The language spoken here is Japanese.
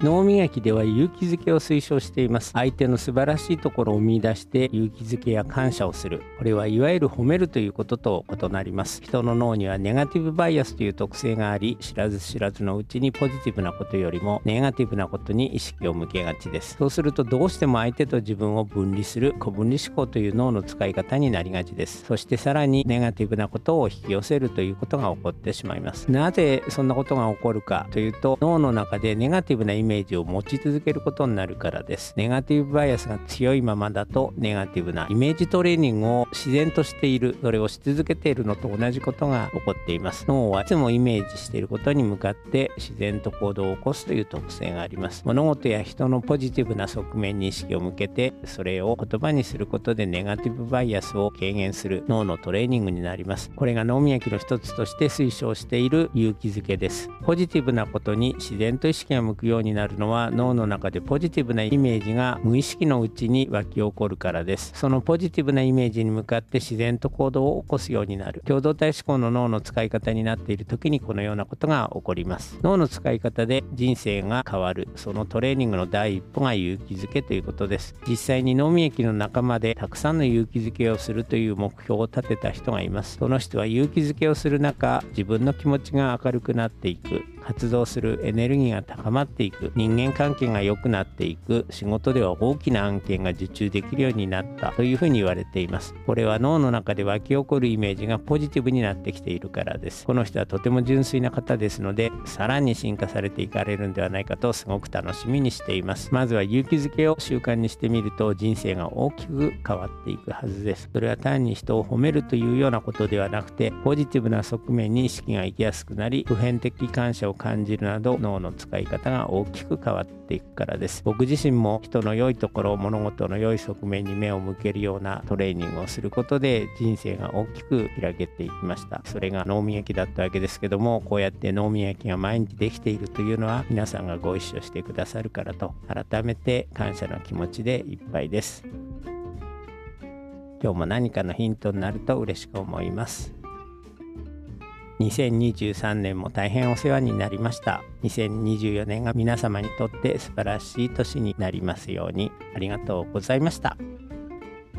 脳磨きでは勇気づけを推奨しています。相手の素晴らしいところを見出して勇気づけや感謝をする。これはいわゆる褒めるということと異なります。人の脳にはネガティブバイアスという特性があり知らず知らずのうちにポジティブなことよりもネガティブなことに意識を向けがちです。そうするとどうしても相手と自分を分離する古分離思考という脳の使い方になりがちです。そしてさらにネガティブなことを引き寄せるということが起こってしまいます。なぜそんなことが起こるかというと脳の中でネガティブなイメージを持ち続けることになるからです。ネガティブバイアスが強いままだとネガティブなイメージトレーニングを自然としているそれをし続けているのと同じことが起こっています。脳はいつもイメージしていることに向かって自然と行動を起こすという特性があります。物事や人のポジティブな側面に意識を向けてそれを言葉にすることでネガティブバイアスを軽減する脳のトレーニングになります。これが脳みやきの一つとして推奨している勇気づけです。ポジティブなことに自然と意識が向くようになるのは脳の中でポジティブなイメージが無意識のうちに湧き起こるからです。そのポジティブなイメージに向かって自然と行動を起こすようになる。共同体思考の脳の使い方になっている時にこのようなことが起こります。脳の使い方で人生が変わる。そのトレーニングの第一歩が勇気づけということです。実際に脳み液の仲間でたくさんの勇気づけをするという目標を立てた人がいます。その人は勇気づけをする中自分の気持ちが明るくなっていく。活動するエネルギーが高まっていく人間関係が良くなっていく仕事では大きな案件が受注できるようになったというふうに言われています。これは脳の中で湧き起こるイメージがポジティブになってきているからです。この人はとても純粋な方ですのでさらに進化されていかれるんではないかとすごく楽しみにしています。まずは勇気づけを習慣にしてみると人生が大きく変わっていくはずです。それは単に人を褒めるというようなことではなくてポジティブな側面に意識が行きやすくなり普遍的感謝を感じるなど脳の使い方が大きく変わっていくからです。僕自身も人の良いところ物事の良い側面に目を向けるようなトレーニングをすることで人生が大きく開けていきました。それが脳みやきだったわけですけどもこうやって脳みやきが毎日できているというのは皆さんがご一緒してくださるからと改めて感謝の気持ちでいっぱいです。今日も何かのヒントになると嬉しく思います。2023年も大変お世話になりました。2024年が皆様にとって素晴らしい年になりますように。ありがとうございました。